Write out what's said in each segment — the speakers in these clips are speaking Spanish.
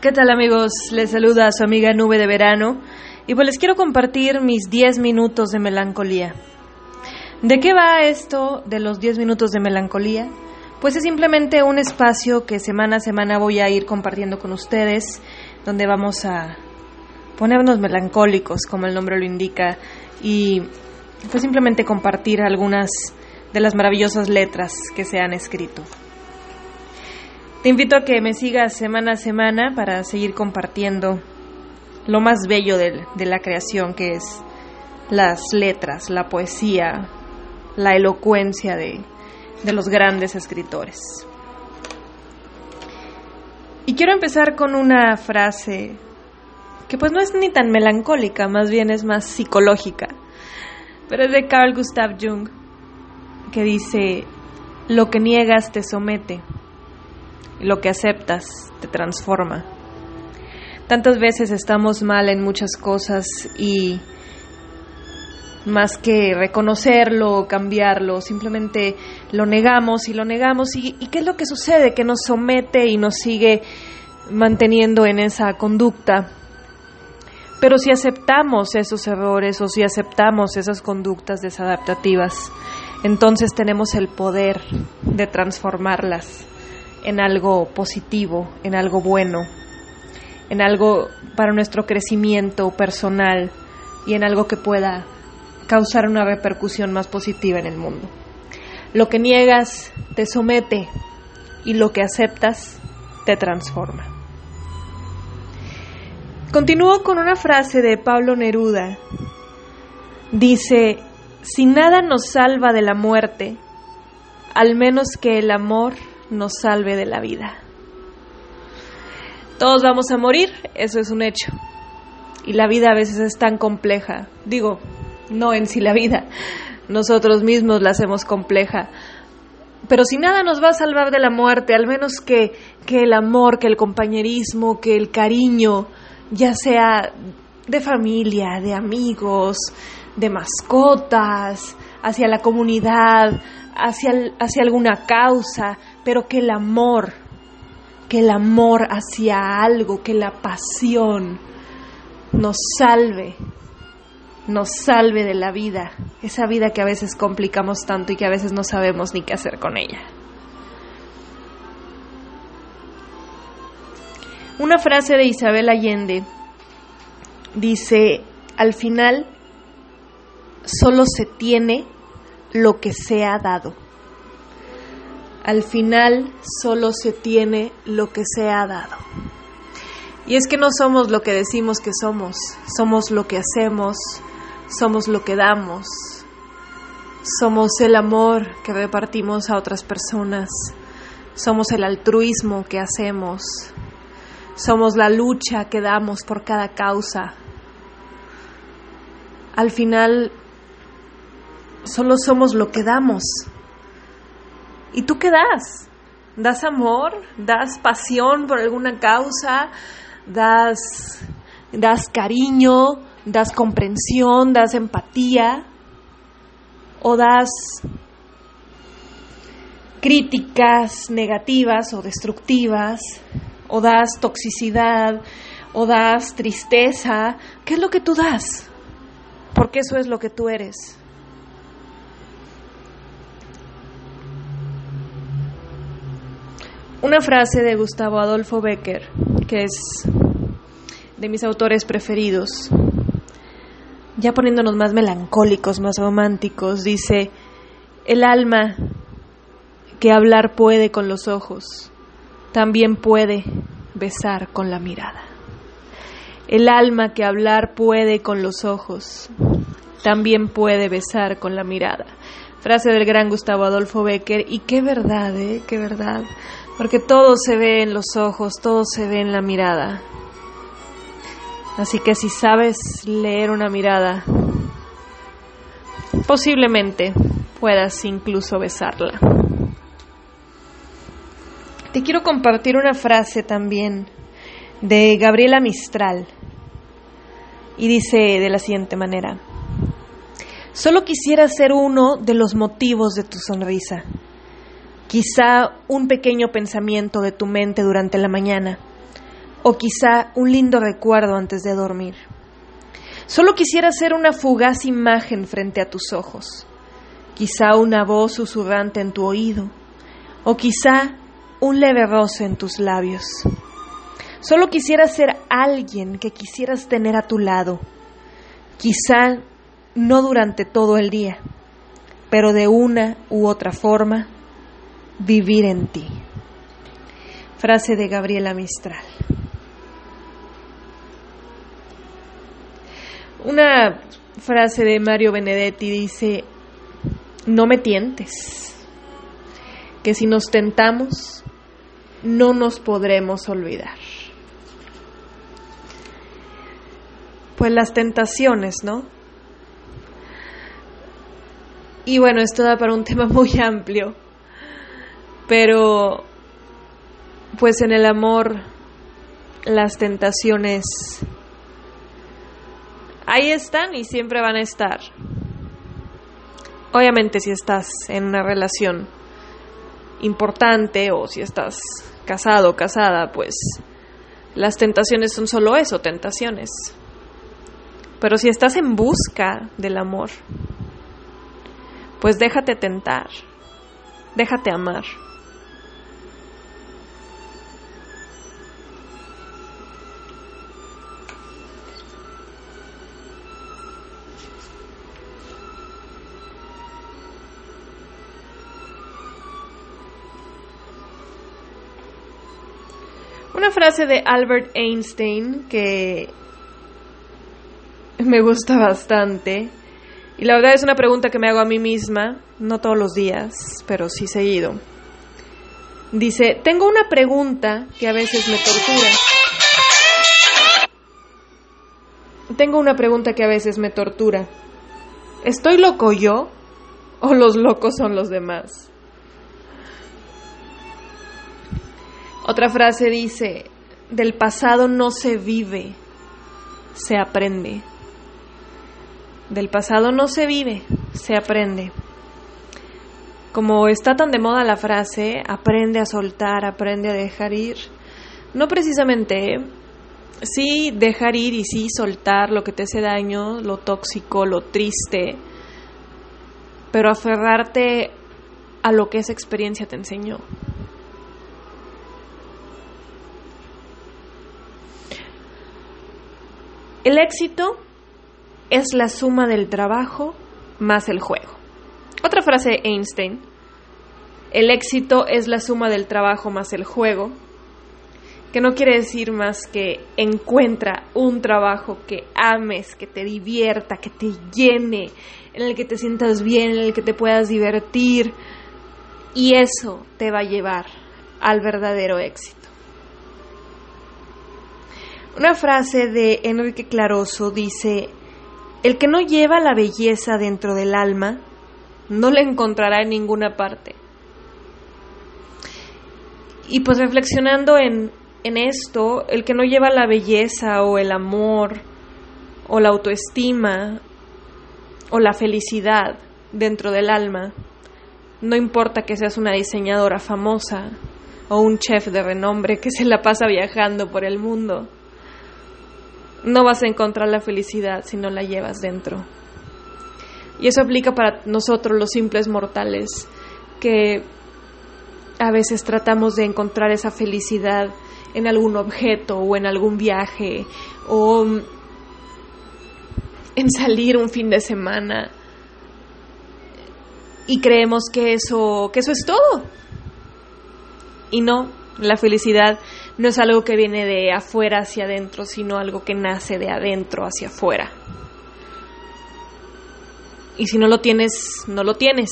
¿Qué tal amigos? Les saluda a su amiga Nube de Verano y pues les quiero compartir mis 10 minutos de melancolía. ¿De qué va esto de los 10 minutos de melancolía? Pues es simplemente un espacio que semana a semana voy a ir compartiendo con ustedes, donde vamos a ponernos melancólicos, como el nombre lo indica, y pues simplemente compartir algunas de las maravillosas letras que se han escrito. Te invito a que me sigas semana a semana para seguir compartiendo lo más bello de, la creación, que es las letras, la poesía, la elocuencia de, de los grandes escritores. Y quiero empezar con una frase que pues no es ni tan melancólica, más bien es más psicológica, pero es de Carl Gustav Jung, que dice, lo que niegas te somete lo que aceptas te transforma. Tantas veces estamos mal en muchas cosas y más que reconocerlo o cambiarlo, simplemente lo negamos y lo negamos. ¿Y, ¿Y, qué es lo que sucede? Que nos somete y nos sigue manteniendo en esa conducta. Pero si aceptamos esos errores o si aceptamos esas conductas desadaptativas, entonces tenemos el poder de transformarlas en algo positivo, en algo bueno, en algo para nuestro crecimiento personal y en algo que pueda causar una repercusión más positiva en el mundo. Lo que niegas te somete y lo que aceptas te transforma. Continúo con una frase de Pablo Neruda. Dice, si nada nos salva de la muerte, al menos que el amor nos salve de la vida. Todos vamos a morir, eso es un hecho. Y la vida a veces es tan compleja. Digo, no en sí la vida, nosotros mismos la hacemos compleja. Pero si nada nos va a salvar de la muerte, al menos que, que el amor, que el compañerismo, que el cariño, ya sea de familia, de amigos, de mascotas, hacia la comunidad, hacia, hacia alguna causa, pero que el amor, que el amor hacia algo, que la pasión nos salve, nos salve de la vida, esa vida que a veces complicamos tanto y que a veces no sabemos ni qué hacer con ella. Una frase de Isabel Allende dice, al final solo se tiene lo que se ha dado. Al final solo se tiene lo que se ha dado. Y es que no somos lo que decimos que somos, somos lo que hacemos, somos lo que damos, somos el amor que repartimos a otras personas, somos el altruismo que hacemos, somos la lucha que damos por cada causa. Al final solo somos lo que damos. ¿Y tú qué das? ¿Das amor? ¿Das pasión por alguna causa? ¿Das, das cariño? ¿Das comprensión? ¿Das empatía? ¿O das críticas negativas o destructivas? ¿O das toxicidad? ¿O das tristeza? ¿Qué es lo que tú das? Porque eso es lo que tú eres. Una frase de Gustavo Adolfo Becker, que es de mis autores preferidos, ya poniéndonos más melancólicos, más románticos, dice, el alma que hablar puede con los ojos, también puede besar con la mirada. El alma que hablar puede con los ojos, también puede besar con la mirada. Frase del gran Gustavo Adolfo Becker, y qué verdad, ¿eh? Qué verdad porque todo se ve en los ojos, todo se ve en la mirada. Así que si sabes leer una mirada, posiblemente puedas incluso besarla. Te quiero compartir una frase también de Gabriela Mistral y dice de la siguiente manera, solo quisiera ser uno de los motivos de tu sonrisa quizá un pequeño pensamiento de tu mente durante la mañana, o quizá un lindo recuerdo antes de dormir. Solo quisiera ser una fugaz imagen frente a tus ojos, quizá una voz susurrante en tu oído, o quizá un leve roce en tus labios. Solo quisiera ser alguien que quisieras tener a tu lado, quizá no durante todo el día, pero de una u otra forma, vivir en ti. Frase de Gabriela Mistral. Una frase de Mario Benedetti dice, no me tientes, que si nos tentamos, no nos podremos olvidar. Pues las tentaciones, ¿no? Y bueno, esto da para un tema muy amplio, pero pues en el amor las tentaciones ahí están y siempre van a estar. Obviamente si estás en una relación importante o si estás casado o casada, pues las tentaciones son solo eso, tentaciones. Pero si estás en busca del amor, pues déjate tentar, déjate amar. Una frase de Albert Einstein que me gusta bastante. Y la verdad es una pregunta que me hago a mí misma, no todos los días, pero sí seguido. Dice, tengo una pregunta que a veces me tortura. Tengo una pregunta que a veces me tortura. ¿Estoy loco yo o los locos son los demás? Otra frase dice, del pasado no se vive, se aprende. Del pasado no se vive, se aprende. Como está tan de moda la frase, aprende a soltar, aprende a dejar ir. No precisamente, sí dejar ir y sí soltar lo que te hace daño, lo tóxico, lo triste, pero aferrarte a lo que esa experiencia te enseñó. El éxito es la suma del trabajo más el juego. Otra frase de Einstein. El éxito es la suma del trabajo más el juego, que no quiere decir más que encuentra un trabajo que ames, que te divierta, que te llene, en el que te sientas bien, en el que te puedas divertir, y eso te va a llevar al verdadero éxito. Una frase de Enrique Claroso dice, el que no lleva la belleza dentro del alma, no la encontrará en ninguna parte. Y pues reflexionando en, en esto, el que no lleva la belleza o el amor o la autoestima o la felicidad dentro del alma, no importa que seas una diseñadora famosa o un chef de renombre que se la pasa viajando por el mundo no vas a encontrar la felicidad si no la llevas dentro. Y eso aplica para nosotros los simples mortales, que a veces tratamos de encontrar esa felicidad en algún objeto o en algún viaje o en salir un fin de semana y creemos que eso que eso es todo. Y no, la felicidad no es algo que viene de afuera hacia adentro, sino algo que nace de adentro hacia afuera. Y si no lo tienes, no lo tienes.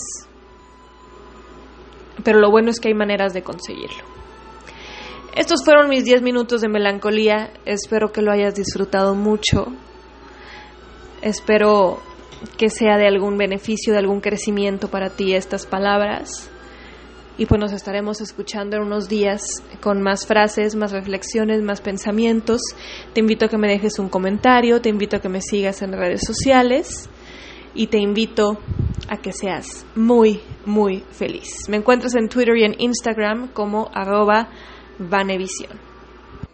Pero lo bueno es que hay maneras de conseguirlo. Estos fueron mis 10 minutos de melancolía. Espero que lo hayas disfrutado mucho. Espero que sea de algún beneficio, de algún crecimiento para ti estas palabras y pues nos estaremos escuchando en unos días con más frases, más reflexiones, más pensamientos. Te invito a que me dejes un comentario, te invito a que me sigas en redes sociales y te invito a que seas muy, muy feliz. Me encuentras en Twitter y en Instagram como arroba Vanevisión.